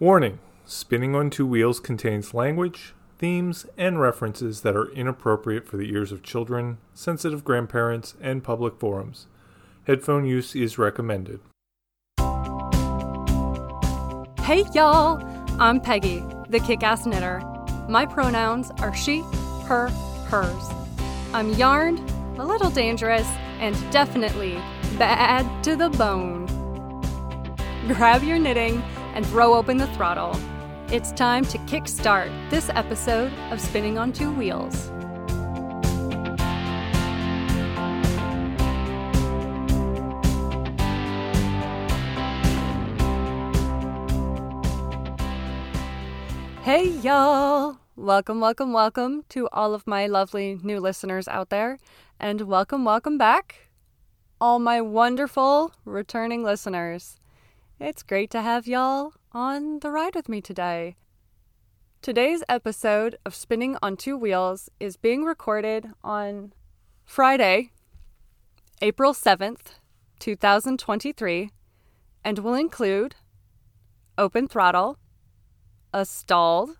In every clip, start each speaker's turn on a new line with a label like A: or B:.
A: Warning Spinning on Two Wheels contains language, themes, and references that are inappropriate for the ears of children, sensitive grandparents, and public forums. Headphone use is recommended.
B: Hey y'all! I'm Peggy, the kick ass knitter. My pronouns are she, her, hers. I'm yarned, a little dangerous, and definitely bad to the bone. Grab your knitting and throw open the throttle. It's time to kickstart this episode of Spinning on Two Wheels. Hey, y'all! Welcome, welcome, welcome to all of my lovely new listeners out there. And welcome, welcome back, all my wonderful returning listeners. It's great to have y'all on the ride with me today. Today's episode of Spinning on Two Wheels is being recorded on Friday, April 7th, 2023, and will include open throttle a stalled,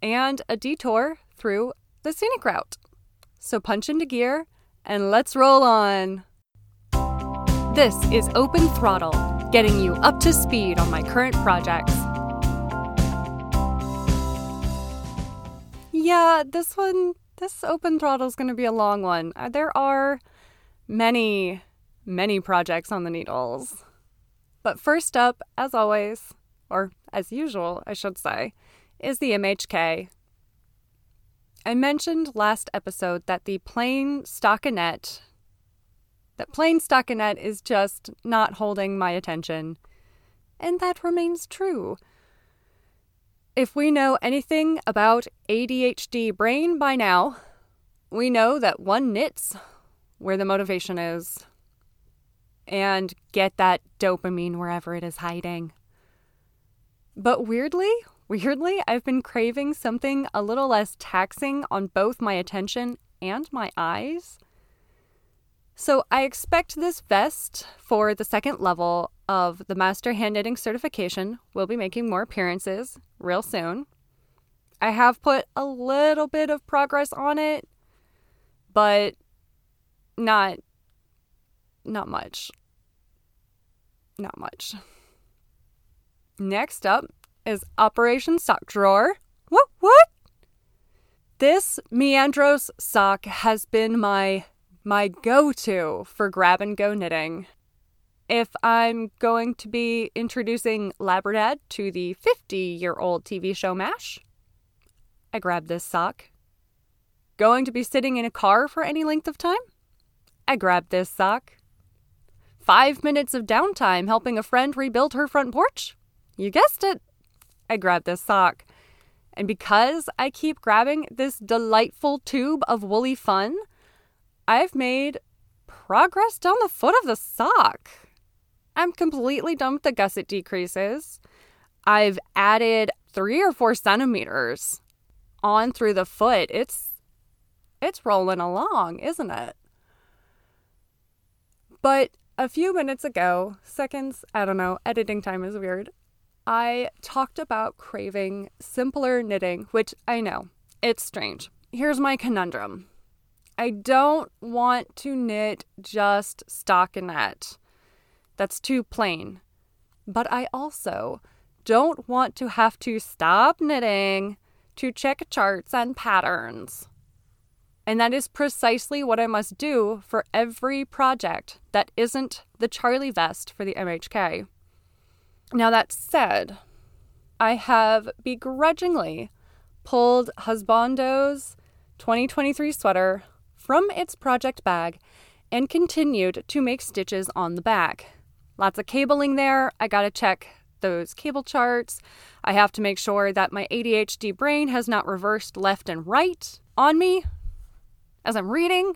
B: and a detour through the scenic route. So punch into gear and let's roll on. This is Open Throttle, getting you up to speed on my current projects. Yeah, this one, this Open Throttle is going to be a long one. Uh, there are many, many projects on the needles. But first up, as always, or as usual, I should say, is the MHK. I mentioned last episode that the plain stockinette, that plain stockinette is just not holding my attention, and that remains true. If we know anything about ADHD brain by now, we know that one knits where the motivation is and get that dopamine wherever it is hiding. But weirdly, weirdly, I've been craving something a little less taxing on both my attention and my eyes. So I expect this vest for the second level of the Master Hand Knitting certification will be making more appearances real soon. I have put a little bit of progress on it, but not not much. Not much. Next up is Operation Sock Drawer. What? What? This Meandros sock has been my my go-to for grab and go knitting. If I'm going to be introducing Labradad to the 50-year-old TV show MASH, I grab this sock. Going to be sitting in a car for any length of time? I grab this sock. Five minutes of downtime helping a friend rebuild her front porch? You guessed it. I grab this sock. And because I keep grabbing this delightful tube of woolly fun, I've made progress down the foot of the sock. I'm completely done with the gusset decreases. I've added three or four centimeters on through the foot. It's it's rolling along, isn't it? But a few minutes ago, seconds, I don't know, editing time is weird. I talked about craving simpler knitting, which I know it's strange. Here's my conundrum I don't want to knit just stockinette. That's too plain. But I also don't want to have to stop knitting to check charts and patterns. And that is precisely what I must do for every project that isn't the Charlie vest for the MHK. Now, that said, I have begrudgingly pulled Husbando's 2023 sweater from its project bag and continued to make stitches on the back. Lots of cabling there. I gotta check those cable charts. I have to make sure that my ADHD brain has not reversed left and right on me as I'm reading,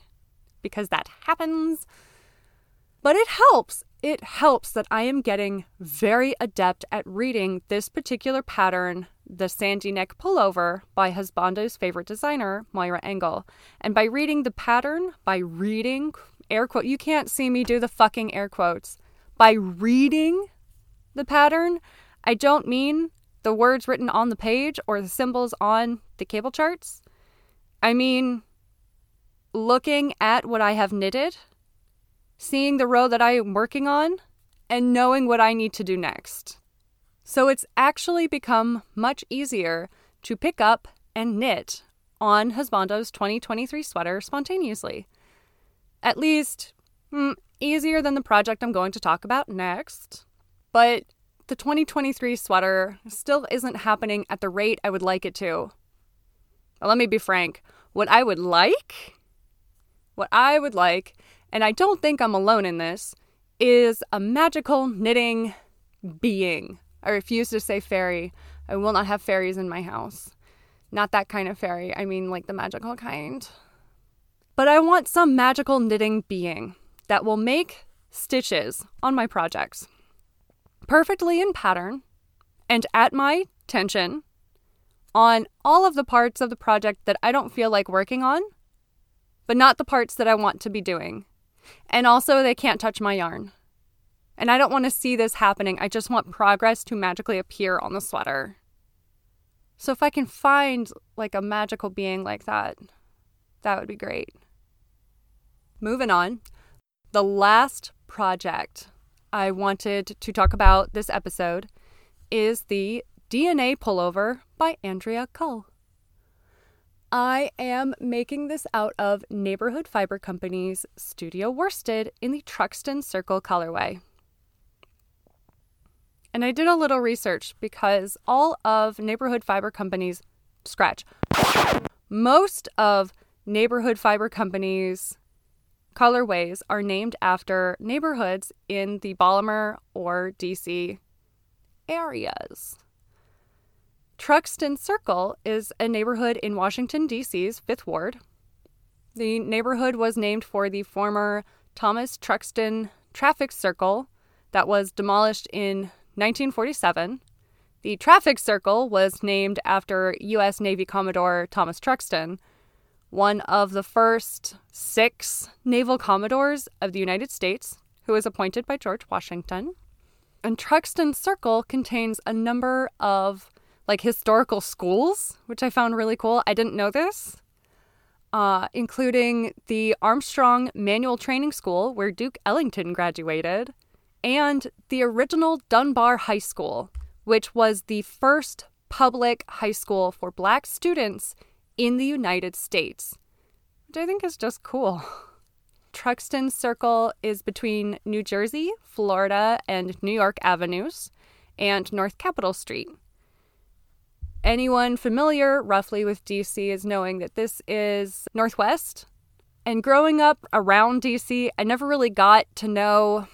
B: because that happens. But it helps it helps that I am getting very adept at reading this particular pattern, the Sandy Neck Pullover by Husbando's favorite designer, Moira Engel. And by reading the pattern, by reading air quote, you can't see me do the fucking air quotes. By reading the pattern, I don't mean the words written on the page or the symbols on the cable charts. I mean, looking at what I have knitted, seeing the row that I am working on, and knowing what I need to do next. So it's actually become much easier to pick up and knit on Husbando's 2023 sweater spontaneously. At least, mm, easier than the project I'm going to talk about next. But the 2023 sweater still isn't happening at the rate I would like it to. Let me be frank what I would like, what I would like, and I don't think I'm alone in this, is a magical knitting being. I refuse to say fairy. I will not have fairies in my house. Not that kind of fairy, I mean like the magical kind. But I want some magical knitting being that will make stitches on my projects perfectly in pattern and at my tension on all of the parts of the project that I don't feel like working on, but not the parts that I want to be doing. And also, they can't touch my yarn. And I don't want to see this happening. I just want progress to magically appear on the sweater. So if I can find like a magical being like that, that would be great. Moving on, the last project I wanted to talk about this episode is the DNA pullover by Andrea Cull. I am making this out of Neighborhood Fiber Company's Studio Worsted in the Truxton Circle colorway. And I did a little research because all of Neighborhood Fiber companies scratch, most of Neighborhood Fiber companies colorways are named after neighborhoods in the Baltimore or DC areas. Truxton Circle is a neighborhood in Washington, D.C.'s Fifth Ward. The neighborhood was named for the former Thomas Truxtun traffic circle that was demolished in 1947. The traffic circle was named after U.S. Navy Commodore Thomas Truxtun, one of the first six naval commodores of the United States, who was appointed by George Washington. And Truxton Circle contains a number of like historical schools, which I found really cool. I didn't know this, uh, including the Armstrong Manual Training School, where Duke Ellington graduated, and the original Dunbar High School, which was the first public high school for black students in the United States, which I think is just cool. Truxton Circle is between New Jersey, Florida, and New York Avenues and North Capitol Street. Anyone familiar roughly with DC is knowing that this is Northwest. And growing up around DC, I never really got to know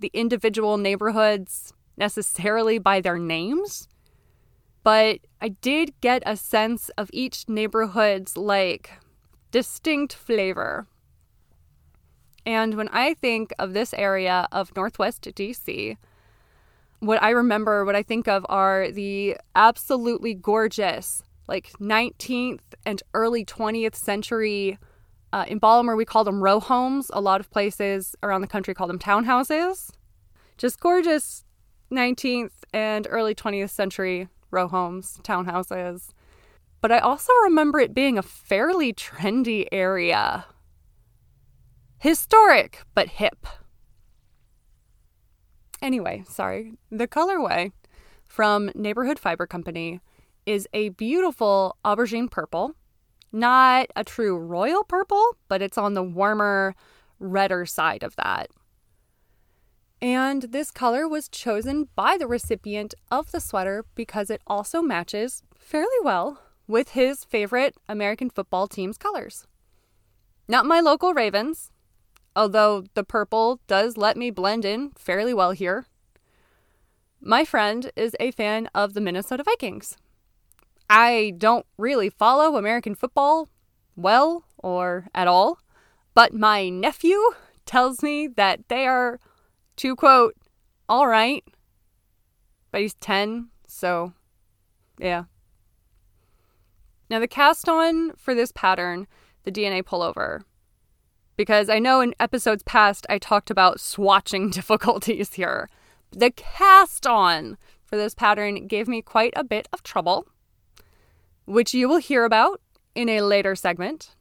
B: the individual neighborhoods necessarily by their names but I did get a sense of each neighborhood's like distinct flavor. And when I think of this area of Northwest DC, what I remember, what I think of are the absolutely gorgeous, like 19th and early 20th century. Uh, in Baltimore, we call them row homes. A lot of places around the country call them townhouses. Just gorgeous 19th and early 20th century row homes, townhouses. But I also remember it being a fairly trendy area. Historic, but hip. Anyway, sorry. The colorway from Neighborhood Fiber Company is a beautiful aubergine purple. Not a true royal purple, but it's on the warmer, redder side of that. And this color was chosen by the recipient of the sweater because it also matches fairly well with his favorite American football team's colors. Not my local Ravens, although the purple does let me blend in fairly well here. My friend is a fan of the Minnesota Vikings. I don't really follow American football well or at all, but my nephew tells me that they are to quote, all right. But he's 10, so yeah. Now, the cast on for this pattern, the DNA pullover, because I know in episodes past I talked about swatching difficulties here. The cast on for this pattern gave me quite a bit of trouble, which you will hear about in a later segment.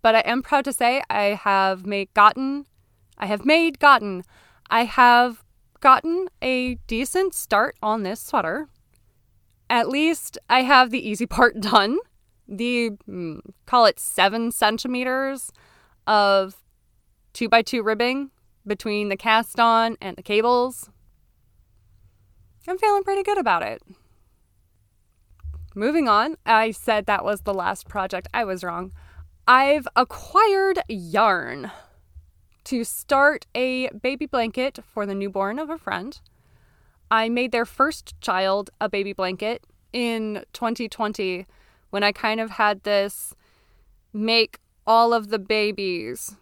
B: But I am proud to say I have made gotten, I have made gotten, I have gotten a decent start on this sweater. At least I have the easy part done. The mm, call it seven centimeters of two by two ribbing between the cast on and the cables. I'm feeling pretty good about it. Moving on, I said that was the last project. I was wrong. I've acquired yarn to start a baby blanket for the newborn of a friend. I made their first child a baby blanket in 2020 when I kind of had this make all of the babies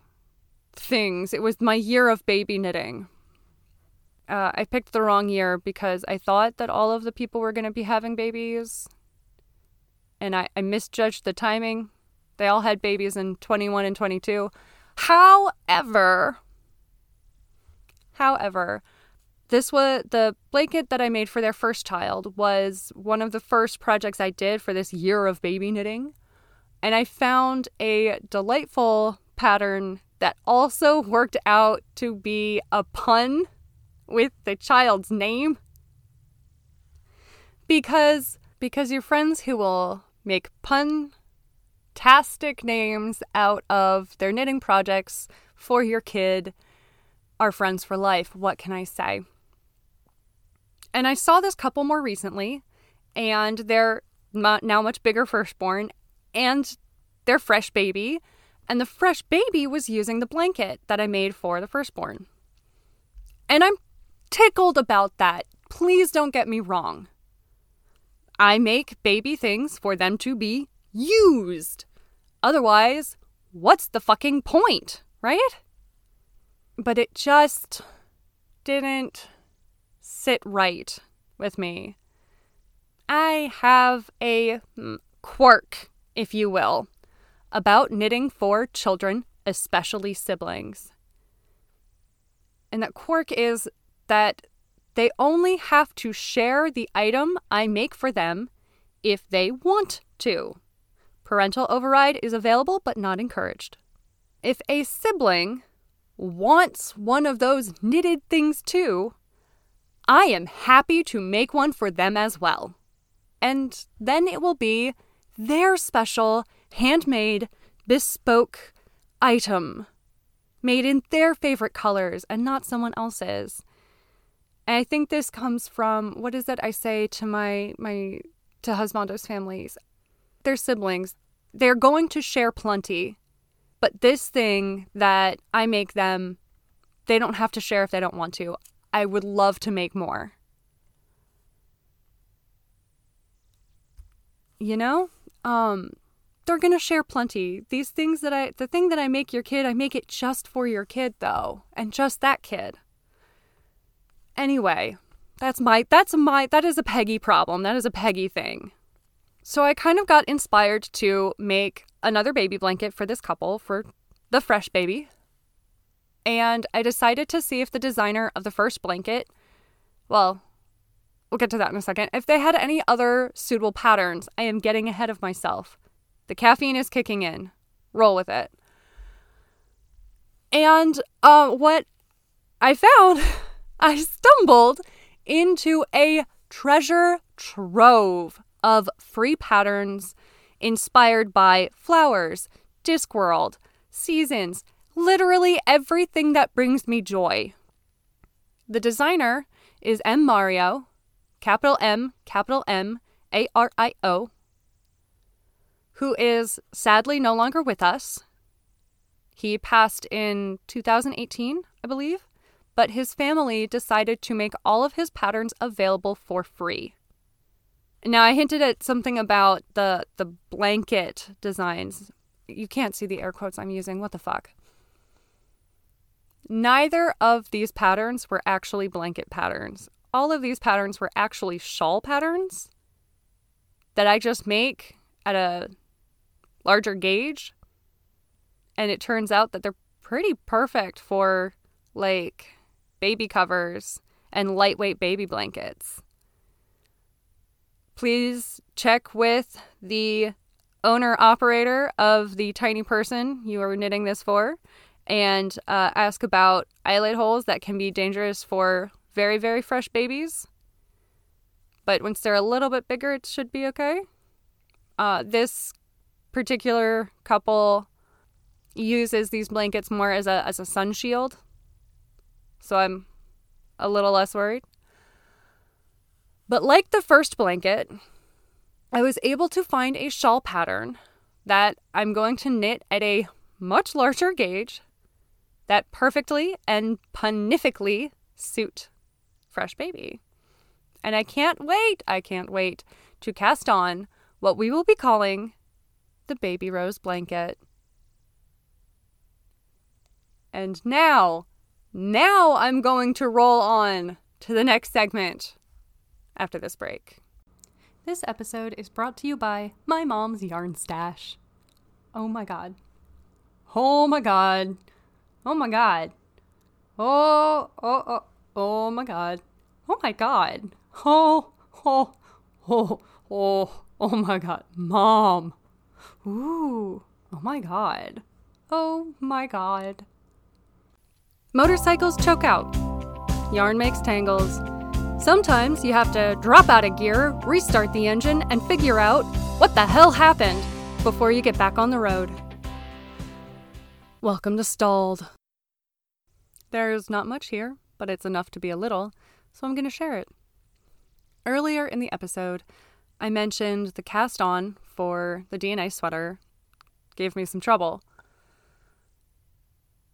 B: things. It was my year of baby knitting. Uh, I picked the wrong year because I thought that all of the people were going to be having babies. And I, I misjudged the timing. They all had babies in 21 and 22. However, however, this was the blanket that I made for their first child was one of the first projects I did for this year of baby knitting. And I found a delightful pattern that also worked out to be a pun with the child's name. Because because your friends who will make pun tastic names out of their knitting projects for your kid are friends for life. What can I say? And I saw this couple more recently, and they're now much bigger firstborn, and their fresh baby. And the fresh baby was using the blanket that I made for the firstborn. And I'm tickled about that. Please don't get me wrong. I make baby things for them to be used. Otherwise, what's the fucking point, right? But it just didn't sit right with me. I have a mm, quirk, if you will, about knitting for children, especially siblings. And that quirk is that they only have to share the item I make for them if they want to. Parental override is available but not encouraged. If a sibling wants one of those knitted things too, I am happy to make one for them as well. And then it will be their special, handmade, bespoke item made in their favorite colors and not someone else's. And I think this comes from what is it I say to my my to husbandos families? Their siblings. They're going to share plenty. But this thing that I make them, they don't have to share if they don't want to. I would love to make more. You know? Um they're going to share plenty. These things that I the thing that I make your kid, I make it just for your kid though, and just that kid. Anyway, that's my that's my that is a Peggy problem. That is a Peggy thing. So I kind of got inspired to make another baby blanket for this couple for the fresh baby and I decided to see if the designer of the first blanket, well, we'll get to that in a second, if they had any other suitable patterns. I am getting ahead of myself. The caffeine is kicking in. Roll with it. And uh, what I found, I stumbled into a treasure trove of free patterns inspired by flowers, Discworld, seasons, literally everything that brings me joy. The designer is M. Mario, capital M, capital M, A R I O, who is sadly no longer with us. He passed in 2018, I believe, but his family decided to make all of his patterns available for free. Now, I hinted at something about the, the blanket designs. You can't see the air quotes I'm using. What the fuck? Neither of these patterns were actually blanket patterns. All of these patterns were actually shawl patterns that I just make at a larger gauge. And it turns out that they're pretty perfect for like baby covers and lightweight baby blankets. Please check with the owner operator of the tiny person you are knitting this for and uh, ask about eyelet holes that can be dangerous for very, very fresh babies. But once they're a little bit bigger, it should be okay. Uh, this particular couple uses these blankets more as a as a sun shield. So I'm a little less worried. But like the first blanket, I was able to find a shawl pattern that I'm going to knit at a much larger gauge that perfectly and punifically suit fresh baby. And I can't wait, I can't wait to cast on what we will be calling the baby rose blanket. And now, now I'm going to roll on to the next segment after this break. This episode is brought to you by my mom's yarn stash. Oh my god. Oh my god. Oh my god. Oh, oh, oh, oh my god. Oh my god. Oh, oh, oh, oh, oh my god. Mom. Ooh. Oh my god. Oh my god. Motorcycles choke out. Yarn makes tangles. Sometimes you have to drop out of gear, restart the engine, and figure out what the hell happened before you get back on the road. Welcome to Stalled. There's not much here, but it's enough to be a little, so I'm going to share it. Earlier in the episode, I mentioned the cast on for the DNA sweater gave me some trouble.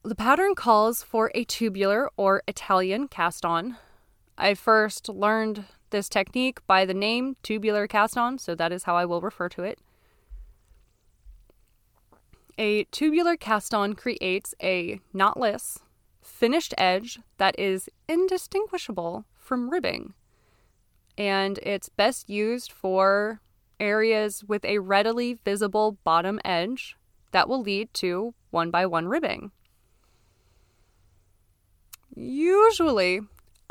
B: The pattern calls for a tubular or Italian cast on. I first learned this technique by the name tubular cast on, so that is how I will refer to it. A tubular cast on creates a knotless, finished edge that is indistinguishable from ribbing. And it's best used for areas with a readily visible bottom edge that will lead to one by one ribbing. Usually,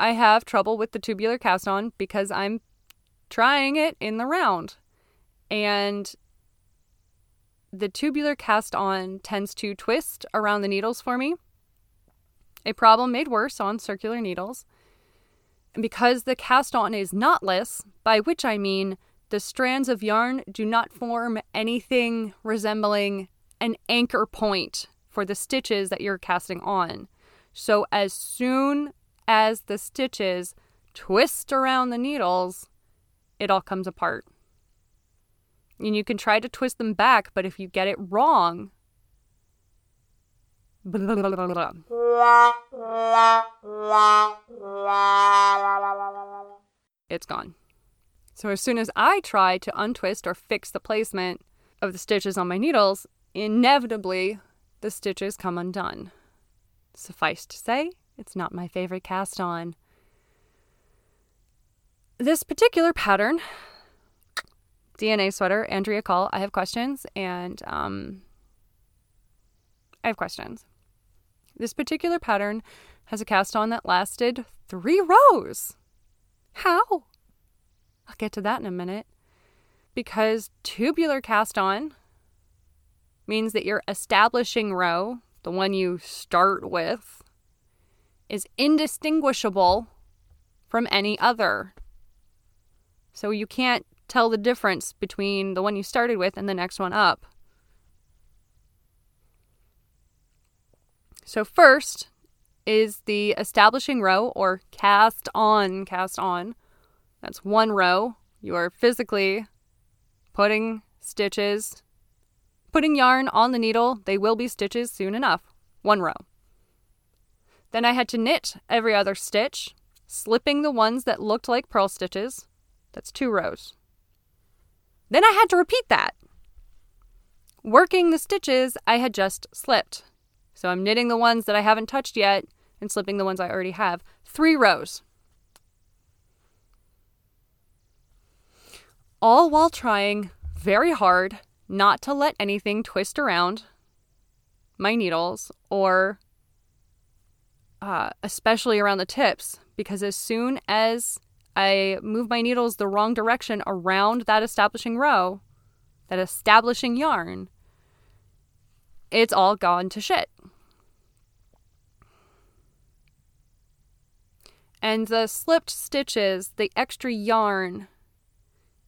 B: I have trouble with the tubular cast on because I'm trying it in the round. And the tubular cast on tends to twist around the needles for me. A problem made worse on circular needles. And because the cast on is knotless, by which I mean the strands of yarn do not form anything resembling an anchor point for the stitches that you're casting on. So as soon as the stitches twist around the needles, it all comes apart. And you can try to twist them back, but if you get it wrong, it's gone. So as soon as I try to untwist or fix the placement of the stitches on my needles, inevitably the stitches come undone. Suffice to say, it's not my favorite cast on. This particular pattern, DNA sweater, Andrea Call, I have questions and um, I have questions. This particular pattern has a cast on that lasted three rows. How? I'll get to that in a minute. Because tubular cast on means that your establishing row, the one you start with, is indistinguishable from any other. So you can't tell the difference between the one you started with and the next one up. So, first is the establishing row or cast on, cast on. That's one row. You are physically putting stitches, putting yarn on the needle. They will be stitches soon enough. One row. Then I had to knit every other stitch, slipping the ones that looked like purl stitches. That's two rows. Then I had to repeat that. Working the stitches I had just slipped. So I'm knitting the ones that I haven't touched yet and slipping the ones I already have. Three rows. All while trying very hard not to let anything twist around my needles or uh, especially around the tips, because as soon as I move my needles the wrong direction around that establishing row, that establishing yarn, it's all gone to shit. And the slipped stitches, the extra yarn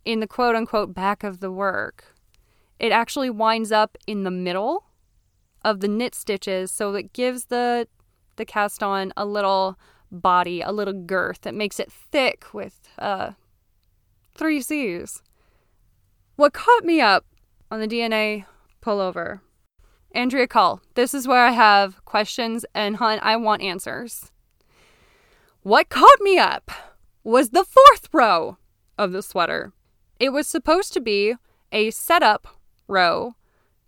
B: in the quote unquote back of the work, it actually winds up in the middle of the knit stitches so it gives the the cast on a little body, a little girth that makes it thick with uh, three C's. What caught me up on the DNA pullover, Andrea Call, this is where I have questions and I want answers. What caught me up was the fourth row of the sweater. It was supposed to be a setup row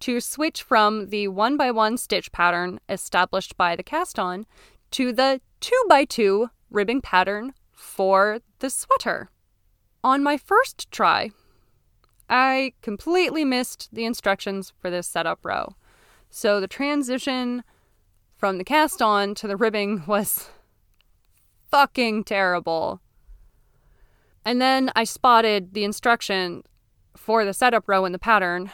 B: to switch from the one by one stitch pattern established by the cast on to the two by two ribbing pattern for the sweater. On my first try, I completely missed the instructions for this setup row. So the transition from the cast on to the ribbing was fucking terrible. And then I spotted the instruction for the setup row in the pattern,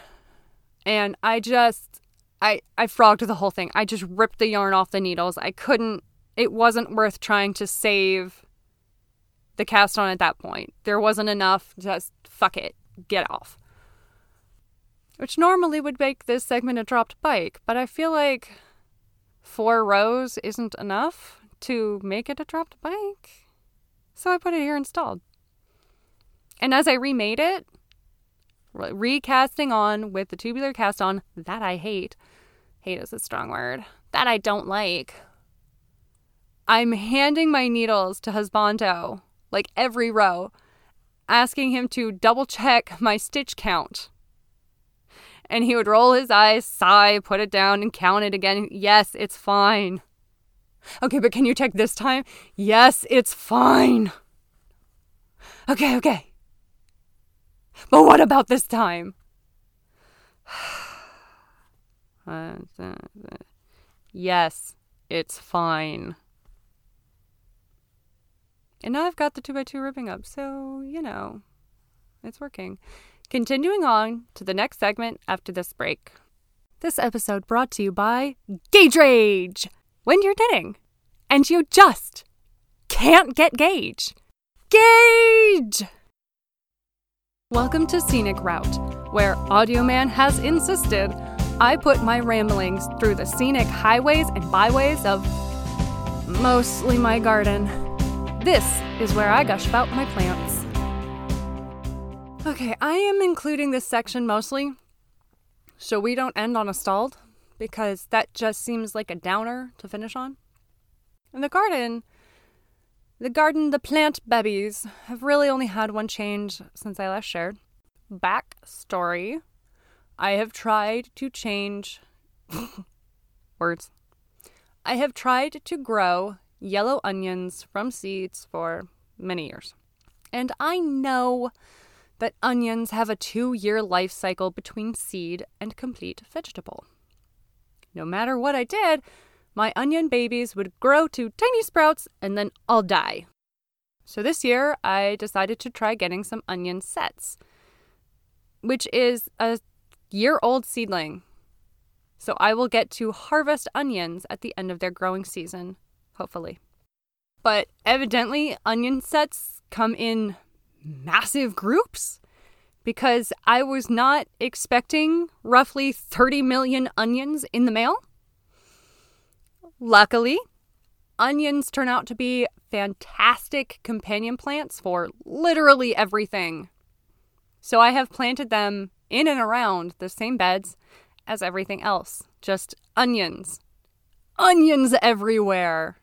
B: and I just I I frogged the whole thing. I just ripped the yarn off the needles. I couldn't it wasn't worth trying to save the cast on at that point. There wasn't enough. Just fuck it. Get off. Which normally would make this segment a dropped bike, but I feel like four rows isn't enough to make it a dropped bike. So I put it here in Stalled. And as I remade it, recasting on with the tubular cast on that I hate, hate is a strong word, that I don't like. I'm handing my needles to Husbando, like every row, asking him to double check my stitch count. And he would roll his eyes, sigh, put it down, and count it again. Yes, it's fine. Okay, but can you check this time? Yes, it's fine. Okay, okay. But what about this time? yes, it's fine. And now I've got the 2x2 ribbing up, so, you know, it's working. Continuing on to the next segment after this break. This episode brought to you by Gauge Rage! when you're knitting and you just can't get gauge. Gauge! Welcome to Scenic Route, where Audioman has insisted I put my ramblings through the scenic highways and byways of mostly my garden. This is where I gush about my plants. Okay, I am including this section mostly so we don't end on a stalled because that just seems like a downer to finish on. In the garden, the garden, the plant babies have really only had one change since I last shared. Backstory I have tried to change words. I have tried to grow yellow onions from seeds for many years. And I know that onions have a two year life cycle between seed and complete vegetable. No matter what I did, my onion babies would grow to tiny sprouts and then all die. So this year, I decided to try getting some onion sets, which is a year old seedling. So I will get to harvest onions at the end of their growing season, hopefully. But evidently, onion sets come in massive groups because I was not expecting roughly 30 million onions in the mail. Luckily, onions turn out to be fantastic companion plants for literally everything. So I have planted them in and around the same beds as everything else. Just onions. Onions everywhere.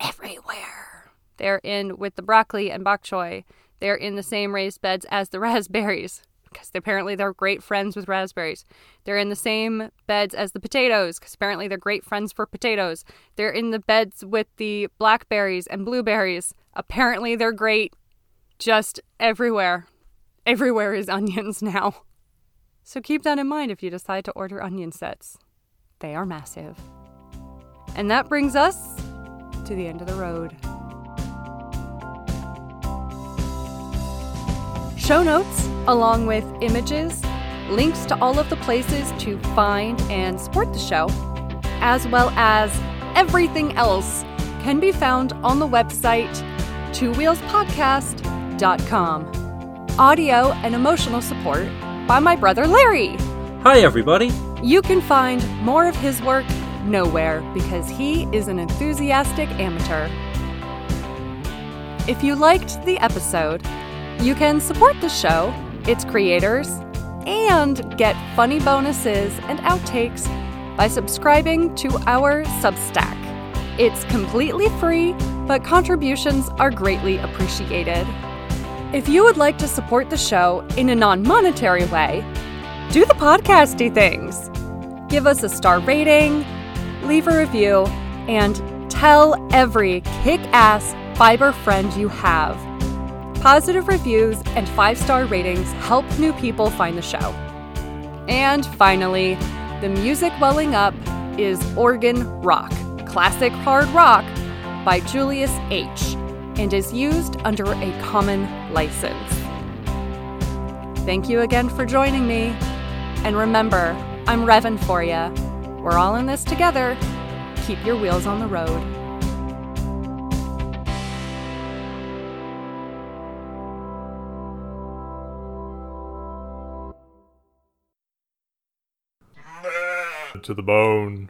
B: Everywhere. They're in with the broccoli and bok choy they're in the same raised beds as the raspberries because apparently they're great friends with raspberries. They're in the same beds as the potatoes because apparently they're great friends for potatoes. They're in the beds with the blackberries and blueberries. Apparently they're great just everywhere. Everywhere is onions now. So keep that in mind if you decide to order onion sets. They are massive. And that brings us to the end of the road. Show notes, along with images, links to all of the places to find and support the show, as well as everything else, can be found on the website twowheelspodcast.com. Audio and emotional support by my brother Larry.
C: Hi, everybody.
B: You can find more of his work nowhere because he is an enthusiastic amateur. If you liked the episode, you can support the show, its creators, and get funny bonuses and outtakes by subscribing to our Substack. It's completely free, but contributions are greatly appreciated. If you would like to support the show in a non monetary way, do the podcasty things. Give us a star rating, leave a review, and tell every kick ass fiber friend you have. Positive reviews and five star ratings help new people find the show. And finally, the music welling up is Organ Rock, classic hard rock by Julius H., and is used under a common license. Thank you again for joining me. And remember, I'm revving for you. We're all in this together. Keep your wheels on the road.
A: To the bone.